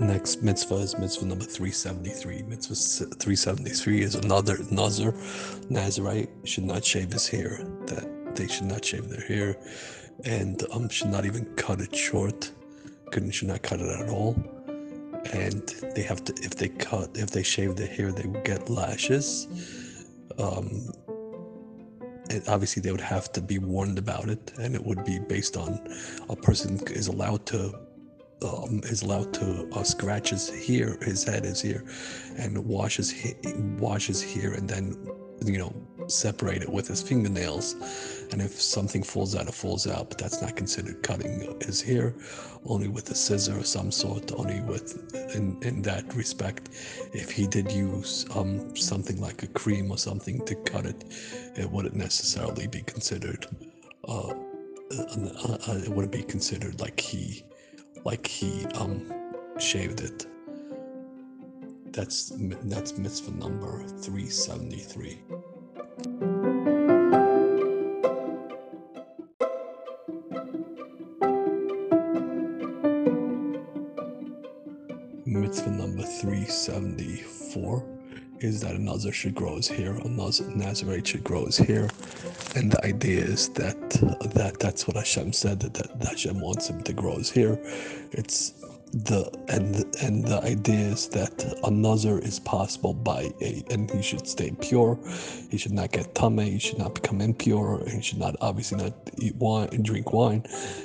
Next mitzvah is mitzvah number 373. Mitzvah 373 is another Nazar. Nazarite should not shave his hair. That they should not shave their hair and um, should not even cut it short. Couldn't should not cut it at all. And they have to if they cut if they shave their hair they would get lashes. Um, obviously they would have to be warned about it and it would be based on a person is allowed to um, is allowed to uh, scratch his hair, his head, is here, and wash his wash his hair, and then you know separate it with his fingernails. And if something falls out, it falls out, but that's not considered cutting his hair. Only with a scissor of some sort. Only with in in that respect, if he did use um something like a cream or something to cut it, it wouldn't necessarily be considered. Uh, uh, uh, it wouldn't be considered like he like he um shaved it. That's that's mitzvah number 373. Mitzvah number 374 is that a should grow his hair, a Nazarite should grow his hair. And the idea is that that that's what Hashem said, that, that Hashem wants him to grow his hair. It's the and and the idea is that a nazar is possible by a and he should stay pure. He should not get tamei he should not become impure. He should not obviously not eat wine and drink wine.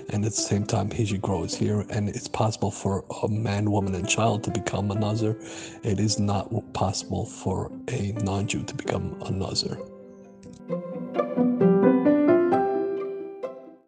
And at the same time he should grow his hair. And it's possible for a man woman and child to become a nazar it is not possible for a non-jew to become a nazar